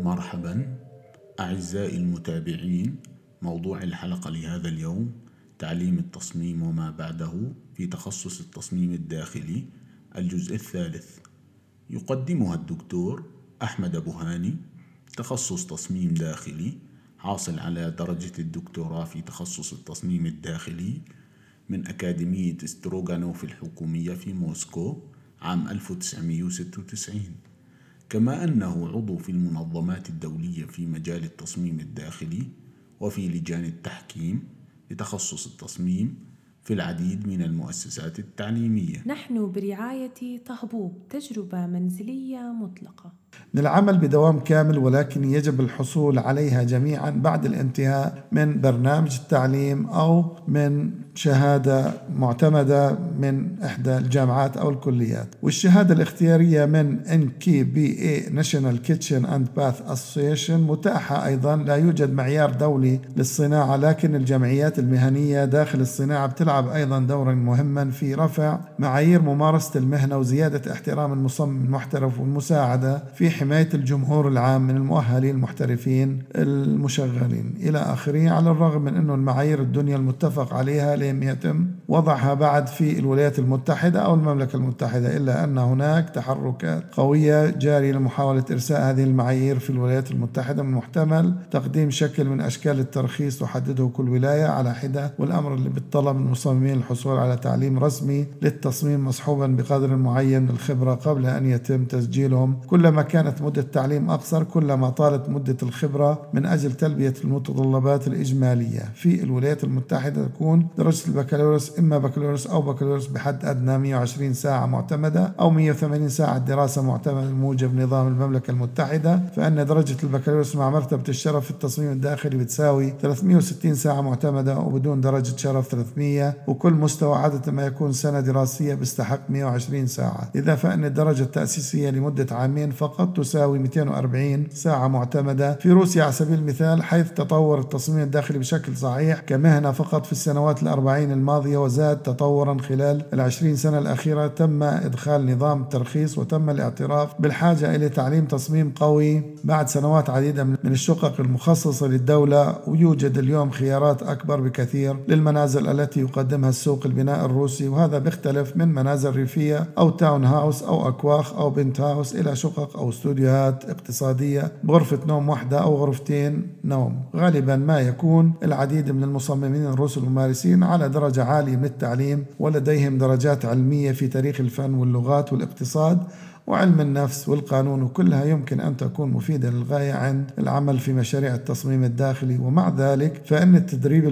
مرحبا. أعزائي المتابعين موضوع الحلقة لهذا اليوم تعليم التصميم وما بعده في تخصص التصميم الداخلي الجزء الثالث. يقدمها الدكتور أحمد أبو هاني تخصص تصميم داخلي حاصل على درجة الدكتوراه في تخصص التصميم الداخلي من أكاديمية ستروغانوف الحكومية في موسكو عام 1996 كما أنه عضو في المنظمات الدولية في مجال التصميم الداخلي وفي لجان التحكيم لتخصص التصميم في العديد من المؤسسات التعليمية. نحن برعاية طهبوب تجربة منزلية مطلقة. للعمل بدوام كامل ولكن يجب الحصول عليها جميعا بعد الانتهاء من برنامج التعليم أو من شهادة معتمدة من إحدى الجامعات أو الكليات. والشهادة الاختيارية من NKBA National Kitchen and Bath Association متاحة أيضا. لا يوجد معيار دولي للصناعة لكن الجمعيات المهنية داخل الصناعة بتلعب أيضا دورا مهما في رفع معايير ممارسة المهنة وزيادة احترام المصمم المحترف والمساعدة في حماية الجمهور العام من المؤهلين المحترفين المشغلين. إلى آخره على الرغم من أنه المعايير الدنيا المتفق عليها لم يتم وضعها بعد في الولايات المتحدة أو المملكة المتحدة إلا أن هناك تحركات قوية جارية لمحاولة إرساء هذه المعايير في الولايات المتحدة من المحتمل تقديم شكل من أشكال الترخيص تحدده كل ولاية على حدة والأمر اللي بيتطلب من المصممين الحصول على تعليم رسمي للتصميم مصحوبا بقدر معين من الخبرة قبل أن يتم تسجيلهم. كلما كانت مدة التعليم أقصر كلما طالت مدة الخبرة من أجل تلبية المتطلبات الإجمالية. في الولايات المتحدة تكون درجة البكالوريوس إما بكالوريوس أو بكالوريوس بحد أدنى 120 ساعة معتمدة أو 180 ساعة دراسة معتمدة بموجب نظام المملكة المتحدة فإن درجة البكالوريوس مع مرتبة الشرف في التصميم الداخلي بتساوي 360 ساعة معتمدة وبدون درجة شرف 300 وكل مستوى عادة ما يكون سنة دراسية بيستحق 120 ساعة. إذا فإن الدرجة التأسيسية لمدة عامين فقط تساوي 240 ساعة معتمدة في روسيا على سبيل المثال حيث تطور التصميم الداخلي بشكل صحيح كمهنة فقط في السنوات الأربعين الماضية وزاد تطورا خلال العشرين سنة الأخيرة. تم إدخال نظام الترخيص وتم الاعتراف بالحاجة إلى تعليم تصميم قوي بعد سنوات عديدة من الشقق المخصصة للدولة ويوجد اليوم خيارات أكبر بكثير للمنازل التي يقدمها السوق البناء الروسي وهذا بيختلف من منازل ريفية أو تاون هاوس أو أكواخ أو بنت هاوس إلى شقق أو استوديوهات اقتصادية بغرفة نوم واحدة أو غرفتين نوم. غالبا ما يكون العديد من المصممين الروس الممارسين على درجة عالية من التعليم ولديهم درجات علمية في تاريخ الفن واللغات والاقتصاد وعلم النفس والقانون وكلها يمكن أن تكون مفيدة للغاية عند العمل في مشاريع التصميم الداخلي. ومع ذلك فإن التدريب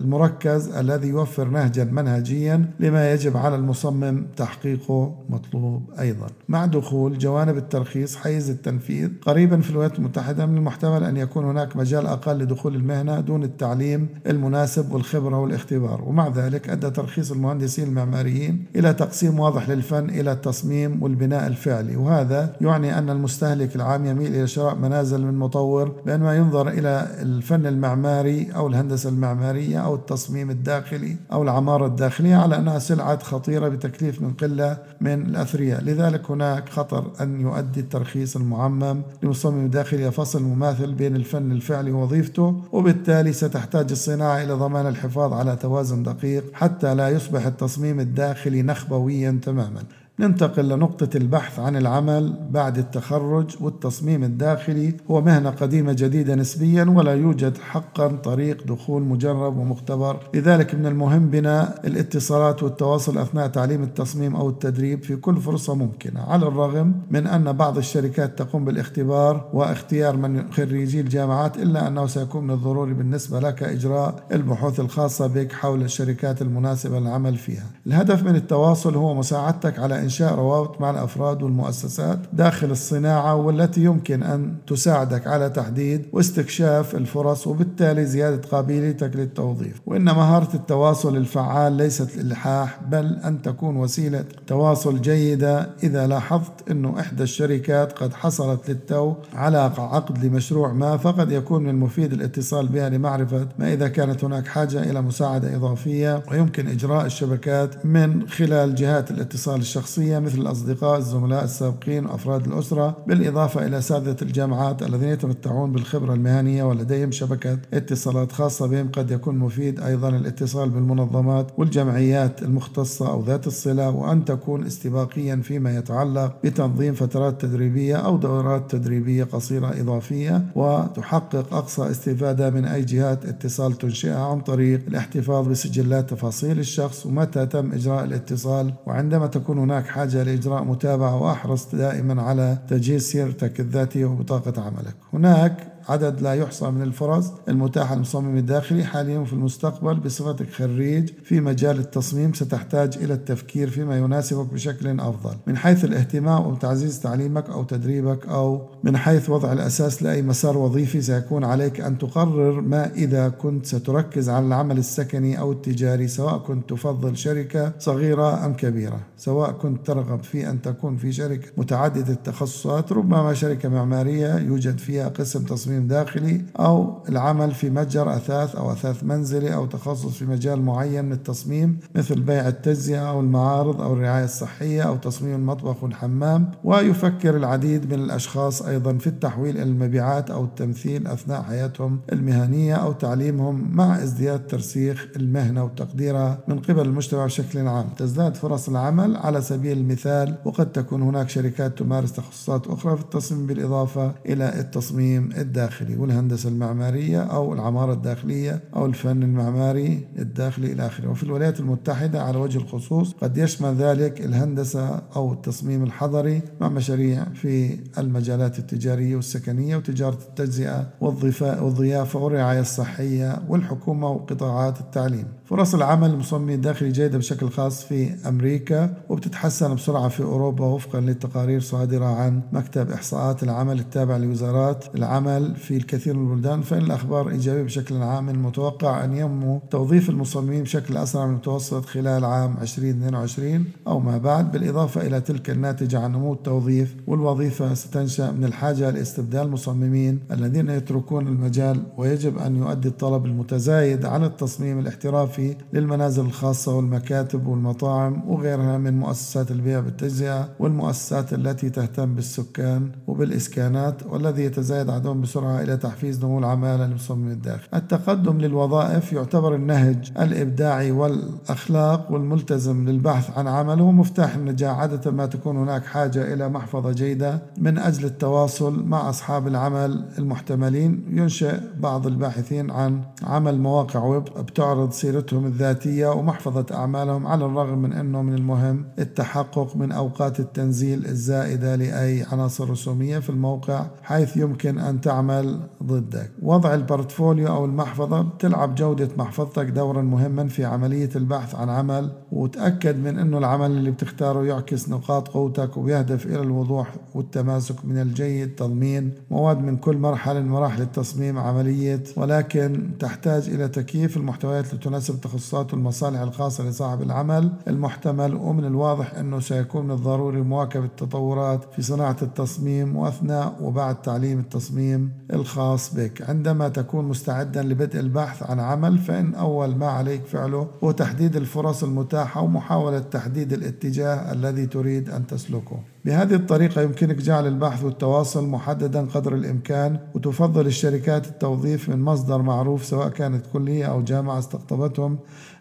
المركز الذي يوفر نهجا منهجيا لما يجب على المصمم تحقيقه مطلوب أيضا. مع دخول جوانب الترخيص حيز التنفيذ قريبا في الولايات المتحدة من المحتمل أن يكون هناك مجال أقل لدخول المهنة دون التعليم المناسب والخبرة والاختبار. ومع ذلك أدى ترخيص المهندسين المعماريين إلى تقسيم واضح للفن إلى التصميم والبناء الفعلي. وهذا يعني أن المستهلك العام يميل إلى شراء منازل من مطور بينما ينظر إلى الفن المعماري أو الهندسة المعمارية أو التصميم الداخلي أو العمارة الداخلية على أنها سلعة خطيرة بتكليف من قلة من الأثرياء. لذلك هناك خطر أن يؤدي الترخيص المعمم لمصمم داخلي إلى فصل مماثل بين الفن الفعلي ووظيفته وبالتالي ستحتاج الصناعة إلى ضمان الحفاظ على توازن دقيق حتى لا يصبح التصميم الداخلي نخبويا تماما. ننتقل لنقطة البحث عن العمل بعد التخرج والتصميم الداخلي. هو مهنة قديمة جديدة نسبيا ولا يوجد حقا طريق دخول مجرب ومختبر. لذلك من المهم بناء الاتصالات والتواصل أثناء تعليم التصميم أو التدريب في كل فرصة ممكنة. على الرغم من أن بعض الشركات تقوم بالاختبار واختيار من خريجي الجامعات إلا أنه سيكون من الضروري بالنسبة لك إجراء البحوث الخاصة بك حول الشركات المناسبة للعمل فيها. الهدف من التواصل هو مساعدتك على إنشاء روابط مع الأفراد والمؤسسات داخل الصناعة والتي يمكن أن تساعدك على تحديد واستكشاف الفرص وبالتالي زيادة قابليتك للتوظيف. وإن مهارة التواصل الفعال ليست الإلحاح بل أن تكون وسيلة تواصل جيدة. إذا لاحظت أنه إحدى الشركات قد حصلت للتو على عقد لمشروع ما فقد يكون من المفيد الاتصال بها لمعرفة ما إذا كانت هناك حاجة إلى مساعدة إضافية ويمكن إجراء الشبكات من خلال جهات الاتصال الشخصية الشخصية مثل الأصدقاء الزملاء السابقين وأفراد الأسرة بالإضافة إلى أساتذة الجامعات الذين يتمتعون بالخبرة المهنية ولديهم شبكة اتصالات خاصة بهم. قد يكون مفيد أيضا الاتصال بالمنظمات والجمعيات المختصة أو ذات الصلة وأن تكون استباقيا فيما يتعلق بتنظيم فترات تدريبية أو دورات تدريبية قصيرة إضافية وتحقق أقصى استفادة من أي جهات اتصال تنشئها عن طريق الاحتفاظ بسجلات تفاصيل الشخص ومتى تم إجراء الاتصال. وعندما تكون هناك حاجة لإجراء متابعة وأحرص دائما على تجهيز سيرتك الذاتية وبطاقة عملك. هناك عدد لا يحصى من الفرص المتاحة للمصمم الداخلي حاليا وفي المستقبل بصفتك خريج في مجال التصميم ستحتاج إلى التفكير فيما يناسبك بشكل أفضل. من حيث الاهتمام وتعزيز تعليمك أو تدريبك أو من حيث وضع الأساس لأي مسار وظيفي سيكون عليك أن تقرر ما إذا كنت ستركز على العمل السكني أو التجاري سواء كنت تفضل شركة صغيرة أم كبيرة. سواء كنت ترغب في أن تكون في شركة متعددة التخصصات ربما شركة معمارية يوجد فيها قسم تصميم تصميم داخلي أو العمل في متجر أثاث أو أثاث منزلي أو تخصص في مجال معين من التصميم مثل بيع التجزئة أو المعارض أو الرعاية الصحية أو تصميم المطبخ والحمام ويفكر العديد من الأشخاص أيضا في التحويل إلى المبيعات أو التمثيل أثناء حياتهم المهنية أو تعليمهم مع ازدياد ترسيخ المهنة وتقديرها من قبل المجتمع بشكل عام. تزداد فرص العمل على سبيل المثال وقد تكون هناك شركات تمارس تخصصات أخرى في التصميم بالإضافة إلى التصميم الداخلي. الداخلي والهندسة المعمارية أو العمارة الداخلية أو الفن المعماري الداخلي إلى آخره. وفي الولايات المتحدة على وجه الخصوص قد يشمل ذلك الهندسة أو التصميم الحضري مع مشاريع في المجالات التجارية والسكنية وتجارة التجزئة والضيافة والرعاية الصحية والحكومة وقطاعات التعليم. فرص العمل المصمم الداخلي جيدة بشكل خاص في أمريكا وبتتحسن بسرعة في أوروبا وفقا للتقارير صادرة عن مكتب إحصاءات العمل التابع لوزارات العمل في الكثير من البلدان فإن الأخبار إيجابية بشكل عام المتوقع أن ينمو توظيف المصممين بشكل أسرع من المتوسط خلال عام 2022 أو ما بعد بالإضافة إلى تلك الناتجة عن نمو التوظيف والوظيفة ستنشأ من الحاجة لاستبدال المصممين الذين يتركون المجال ويجب أن يؤدي الطلب المتزايد عن التصميم الاحترافي للمنازل الخاصة والمكاتب والمطاعم وغيرها من مؤسسات البيع بالتجزئة والمؤسسات التي تهتم بالسكان وبالإسكانات والذي يتزايد عددهم بسرعة يسعى إلى تحفيز نمو العمالة للمصمم الداخلي التقدم للوظائف يعتبر النهج الإبداعي والأخلاق والملتزم للبحث عن عمل هو مفتاح النجاح عادة ما تكون هناك حاجة إلى محفظة جيدة من أجل التواصل مع أصحاب العمل المحتملين. ينشئ بعض الباحثين عن عمل مواقع ويب بتعرض سيرتهم الذاتية ومحفظة أعمالهم على الرغم من أنه من المهم التحقق من أوقات التنزيل الزائدة لأي عناصر رسومية في الموقع حيث يمكن أن تعمل تعمل ضدك. وضع ال portfolio أو المحفظة بتلعب جودة محفظتك دورا مهما في عملية البحث عن عمل وتأكد من أنه العمل اللي بتختاره يعكس نقاط قوتك ويهدف إلى الوضوح والتماسك من الجيد تضمين مواد من كل مرحلة من مراحل التصميم عملية ولكن تحتاج إلى تكييف المحتويات لتناسب التخصصات والمصالح الخاصة لصاحب العمل المحتمل ومن الواضح أنه سيكون من الضروري مواكبة التطورات في صناعة التصميم وأثناء وبعد تعليم التصميم. الخاص بك. عندما تكون مستعدا لبدء البحث عن عمل فإن أول ما عليك فعله هو تحديد الفرص المتاحة ومحاولة تحديد الاتجاه الذي تريد أن تسلكه. بهذه الطريقة يمكنك جعل البحث والتواصل محددا قدر الإمكان وتفضل الشركات التوظيف من مصدر معروف سواء كانت كلية أو جامعة استقطبتهم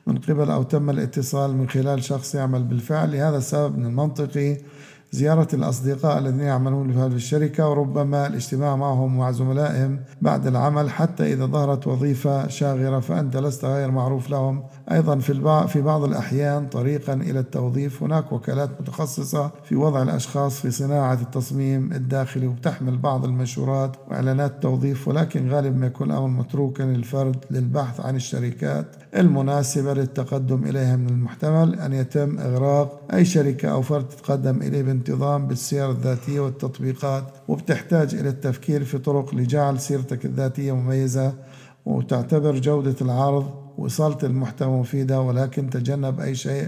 من قبل أو تم الاتصال من خلال شخص يعمل بالفعل. لهذا السبب من المنطقي زيارة الأصدقاء الذين يعملون في هذه الشركة وربما الاجتماع معهم ومع زملائهم بعد العمل حتى إذا ظهرت وظيفة شاغرة فأنت لست غير معروف لهم. أيضا في في بعض الأحيان طريقا إلى التوظيف. هناك وكالات متخصصة في وضع الأشخاص في صناعة التصميم الداخلي وتحمل بعض المشورات وإعلانات التوظيف ولكن غالبا ما يكون الأمر متروكا للفرد للبحث عن الشركات المناسبة للتقدم إليها من المحتمل. أن يتم إغراق أي شركة أو فرد تتقدم إليه بانتظام بالسير الذاتية والتطبيقات وبتحتاج إلى التفكير في طرق لجعل سيرتك الذاتية مميزة وتعتبر جودة العرض وصلت المحتوى مفيدة ولكن تجنب أي شيء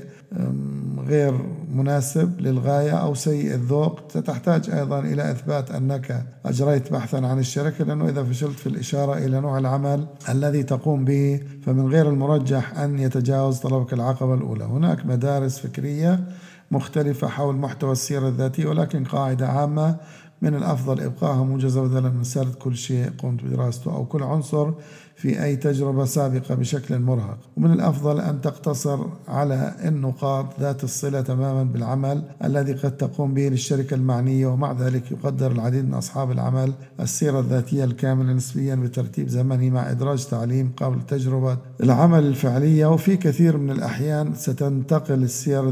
غير مناسب للغاية أو سيء الذوق. ستحتاج أيضا إلى إثبات أنك أجريت بحثا عن الشركة لأنه إذا فشلت في الإشارة إلى نوع العمل الذي تقوم به فمن غير المرجح أن يتجاوز طلبك العقبة الأولى. هناك مدارس فكرية مختلفة حول محتوى السيرة الذاتية ولكن قاعدة عامة. من الأفضل إبقائها موجزة بدلا من سرد كل شيء قمت بدراسته أو كل عنصر في أي تجربة سابقة بشكل مرهق. ومن الأفضل أن تقتصر على النقاط ذات الصلة تماما بالعمل الذي قد تقوم به للشركة المعنية ومع ذلك يقدر العديد من أصحاب العمل السيرة الذاتية الكاملة نسبيا بترتيب زمني مع إدراج تعليم قبل تجربة العمل الفعلية. وفي كثير من الأحيان ستنتقل السير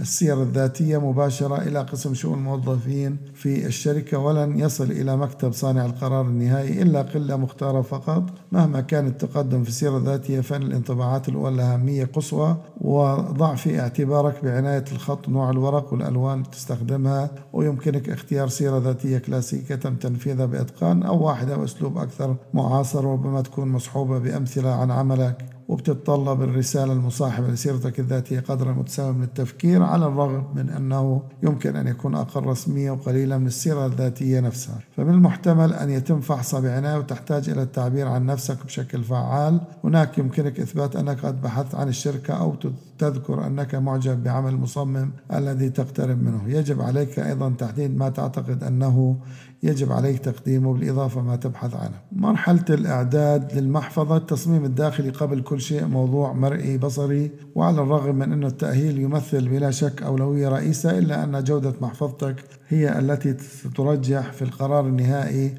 السير الذاتية مباشرة إلى قسم شؤون الموظفين في الشركة ولن يصل إلى مكتب صانع القرار النهائي إلا قلة مختارة فقط. مهما كان التقدم في السيرة الذاتية فإن الانطباعات الأولى أهمية قصوى وضع في اعتبارك بعناية الخط نوع الورق والألوان اللي تستخدمها ويمكنك اختيار سيرة ذاتية كلاسيكية تم تنفيذها بإتقان أو واحدة بأسلوب أكثر معاصر وربما تكون مصحوبة بأمثلة عن عملك. وبتتطلب الرسالة المصاحبة لسيرتك الذاتية قدر متساوي من التفكير على الرغم من أنه يمكن أن يكون أقل رسمية وقليلا من السيرة الذاتية نفسها. فمن المحتمل أن يتم فحصها بعناية وتحتاج إلى التعبير عن نفسك بشكل فعال. هناك يمكنك إثبات أنك قد بحثت عن الشركة أو تذكر أنك معجب بعمل المصمم الذي تقترب منه. يجب عليك أيضا تحديد ما تعتقد أنه يجب عليك تقديمه بالإضافة ما تبحث عنه. مرحلة الإعداد للمحفظة التصميم الداخلي قبل كل شيء موضوع مرئي بصري وعلى الرغم من أن التأهيل يمثل بلا شك أولوية رئيسة إلا أن جودة محفظتك هي التي ترجح في القرار النهائي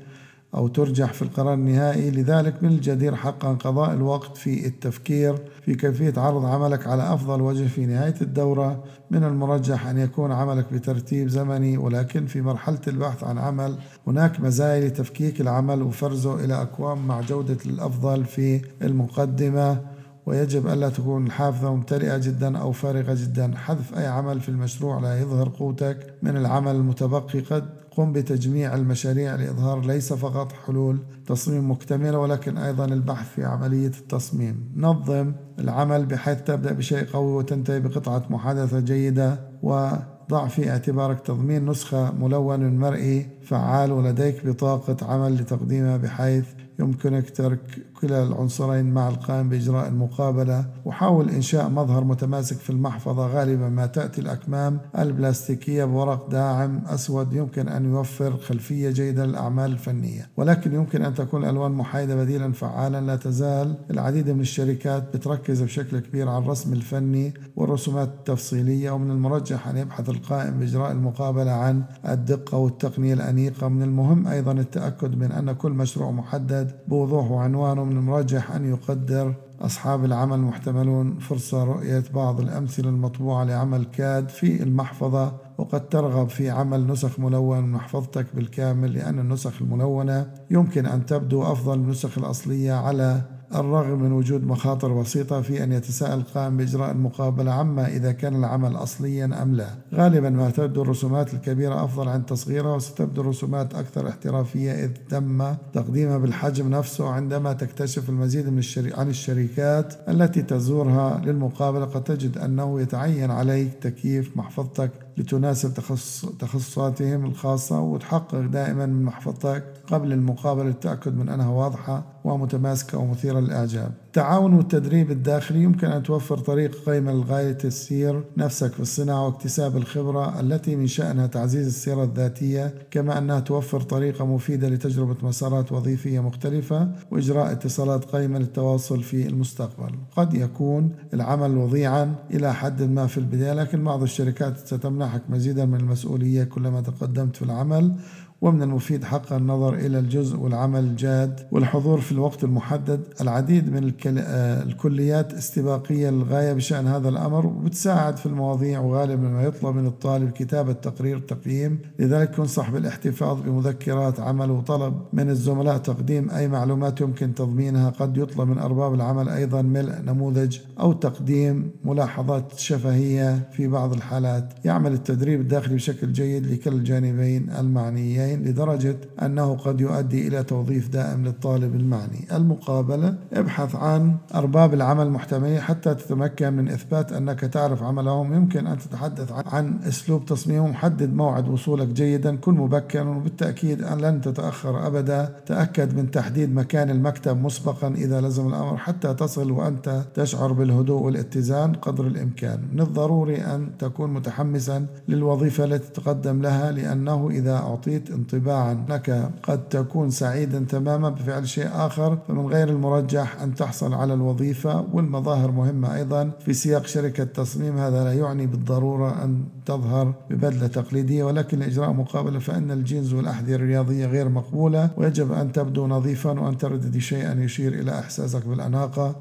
أو ترجح في القرار النهائي. لذلك من الجدير حقا قضاء الوقت في التفكير في كيفية عرض عملك على أفضل وجه في نهاية الدورة. من المرجح أن يكون عملك بترتيب زمني ولكن في مرحلة البحث عن عمل هناك مزايا لتفكيك العمل وفرزه إلى أكوام مع جودة الأفضل في المقدمة. ويجب ألا تكون الحافظة ممتلئة جدا أو فارغة جدا. حذف أي عمل في المشروع لا يظهر قوتك. من العمل المتبقي قد قم بتجميع المشاريع لإظهار ليس فقط حلول تصميم مكتملة ولكن أيضا البحث في عملية التصميم. نظم العمل بحيث تبدأ بشيء قوي وتنتهي بقطعة محادثة جيدة وضع في اعتبارك تضمين نسخة ملون مرئي فعال ولديك بطاقة عمل لتقديمها بحيث يمكنك ترك كلا العنصرين مع القائم بإجراء المقابلة. وحاول إنشاء مظهر متماسك في المحفظة. غالبا ما تأتي الأكمام البلاستيكية بورق داعم أسود يمكن أن يوفر خلفية جيدة للأعمال الفنية. ولكن يمكن أن تكون الألوان محايدة بديلا فعالا. لا تزال العديد من الشركات بتركز بشكل كبير على الرسم الفني والرسومات التفصيلية. ومن المرجح أن يبحث القائم بإجراء المقابلة عن الدقة والتقنية الأنيقة. من المهم أيضا التأكد من أن كل مشروع محدد بوضوح وعنوانه من المرجح أن يقدر أصحاب العمل محتملون فرصة رؤية بعض الأمثلة المطبوعة لعمل كاد في المحفظة وقد ترغب في عمل نسخ ملون من محفظتك بالكامل لأن النسخ الملونة يمكن أن تبدو أفضل من النسخ الأصلية على الرغم من وجود مخاطر بسيطة في أن يتساءل القائم بإجراء المقابلة عما إذا كان العمل أصليا أم لا. غالبا ما تبدو الرسومات الكبيرة أفضل عند تصغيرها وستبدو الرسومات أكثر احترافية إذ تم تقديمها بالحجم نفسه عندما تكتشف المزيد من الشري... عن الشركات التي تزورها للمقابلة. قد تجد أنه يتعين عليك تكييف محفظتك لتناسب تخص... تخصصاتهم الخاصة وتحقق دائما من محفظتك قبل المقابلة للتأكد من أنها واضحة ومتماسكة ومثيرة للإعجاب. التعاون والتدريب الداخلي يمكن أن توفر طريق قيمة لغاية تسيير نفسك في الصناعة واكتساب الخبرة التي من شأنها تعزيز السيرة الذاتية كما أنها توفر طريقة مفيدة لتجربة مسارات وظيفية مختلفة وإجراء اتصالات قيمة للتواصل في المستقبل. قد يكون العمل وضيعا إلى حد ما في البداية لكن بعض الشركات ستمنحك مزيدا من المسؤولية كلما تقدمت في العمل ومن المفيد حقا النظر إلى الجزء والعمل الجاد والحضور في الوقت المحدد العديد من آه، الكليات استباقية للغاية بشأن هذا الأمر وبتساعد في المواضيع وغالبا ما يطلب من الطالب كتابة تقرير تقييم. لذلك ينصح بالاحتفاظ بمذكرات عمل وطلب من الزملاء تقديم أي معلومات يمكن تضمينها. قد يطلب من أرباب العمل أيضا ملء نموذج أو تقديم ملاحظات شفهية في بعض الحالات. يعمل التدريب الداخلي بشكل جيد لكل الجانبين المعنيين. الاتجاهين لدرجة أنه قد يؤدي إلى توظيف دائم للطالب المعني. المقابلة ابحث عن أرباب العمل المحتملين حتى تتمكن من إثبات أنك تعرف عملهم. يمكن أن تتحدث عن أسلوب تصميمهم. حدد موعد وصولك جيدا. كن مبكرا وبالتأكيد أن لن تتأخر أبدا. تأكد من تحديد مكان المكتب مسبقا إذا لزم الأمر حتى تصل وأنت تشعر بالهدوء والاتزان قدر الإمكان. من الضروري أن تكون متحمسا للوظيفة التي تقدم لها لأنه إذا أعطيت انطباعا أنك قد تكون سعيدا تماما بفعل شيء آخر فمن غير المرجح أن تحصل على الوظيفة والمظاهر مهمة أيضا في سياق شركة تصميم. هذا لا يعني بالضرورة أن تظهر ببدلة تقليدية ولكن لإجراء مقابلة فإن الجينز والأحذية الرياضية غير مقبولة. ويجب أن تبدو نظيفا وأن تردد شيئا يشير إلى إحساسك بالأناقة.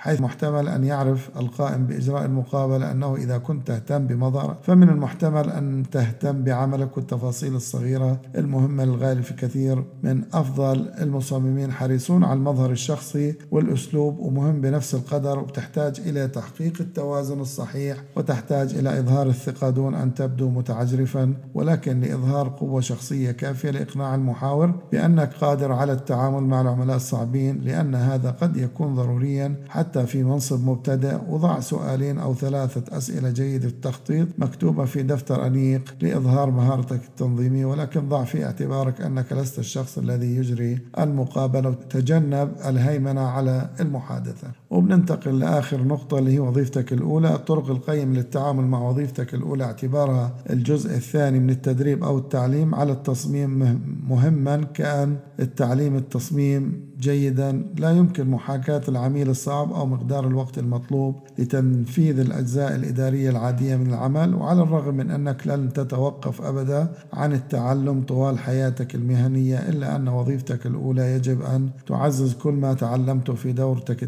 حيث محتمل أن يعرف القائم بإجراء المقابلة أنه إذا كنت تهتم بمظهر فمن المحتمل أن تهتم بعملك والتفاصيل الصغيرة المهمة للغاية في كثير من أفضل المصممين حريصون على المظهر الشخصي والأسلوب ومهم بنفس القدر وبتحتاج إلى تحقيق التوازن الصحيح وتحتاج إلى إظهار الثقة دون أن تبدو متعجرفا ولكن لإظهار قوة شخصية كافية لإقناع المحاور بأنك قادر على التعامل مع العملاء الصعبين لأن هذا قد يكون ضروريا حتى حتى في منصب مبتدئ وضع سؤالين أو ثلاثة أسئلة جيدة التخطيط مكتوبة في دفتر أنيق لإظهار مهارتك التنظيمية ولكن ضع في اعتبارك أنك لست الشخص الذي يجري المقابلة وتجنب الهيمنة على المحادثة. وبننتقل لآخر نقطة اللي هي وظيفتك الأولى الطرق القيم للتعامل مع وظيفتك الأولى اعتبارها الجزء الثاني من التدريب أو التعليم على التصميم مهما كأن التعليم التصميم جيدا لا يمكن محاكاة العميل الصعب أو مقدار الوقت المطلوب لتنفيذ الأجزاء الإدارية العادية من العمل وعلى الرغم من أنك لن تتوقف أبدا عن التعلم طوال حياتك المهنية إلا أن وظيفتك الأولى يجب أن تعزز كل ما تعلمته في دورتك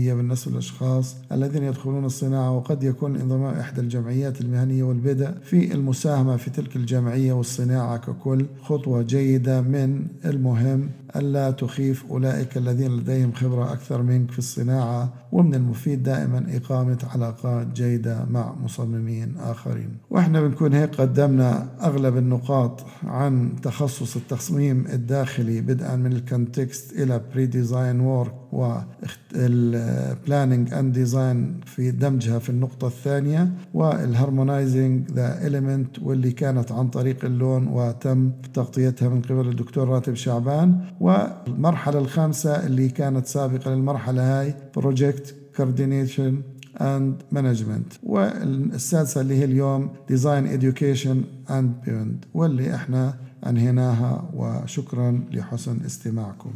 التدريبية بالنسبة للأشخاص الذين يدخلون الصناعة وقد يكون انضمام إحدى الجمعيات المهنية والبدء في المساهمة في تلك الجمعية والصناعة ككل خطوة جيدة من المهم ألا تخيف أولئك الذين لديهم خبرة أكثر منك في الصناعة ومن المفيد دائما إقامة علاقات جيدة مع مصممين آخرين. وإحنا بنكون هيك قدمنا أغلب النقاط عن تخصص التصميم الداخلي بدءا من ال context إلى pre-design work وال planning and design في دمجها في النقطة الثانية وال harmonizing the element واللي كانت عن طريق اللون وتم تغطيتها من قبل الدكتور راتب شعبان. والمرحلة الخامسة اللي كانت سابقة للمرحلة هاي project coordination and management والسادسة اللي هي اليوم design education and beyond واللي إحنا أنهيناها وشكرا لحسن استماعكم.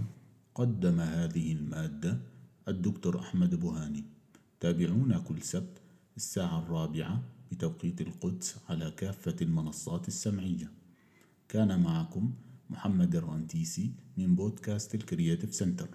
قدم هذه المادة الدكتور أحمد بوهاني. تابعونا كل سبت الساعة الرابعة بتوقيت القدس على كافة المنصات السمعية. كان معكم محمد الرنتيسي من بودكاست ال Creative Center.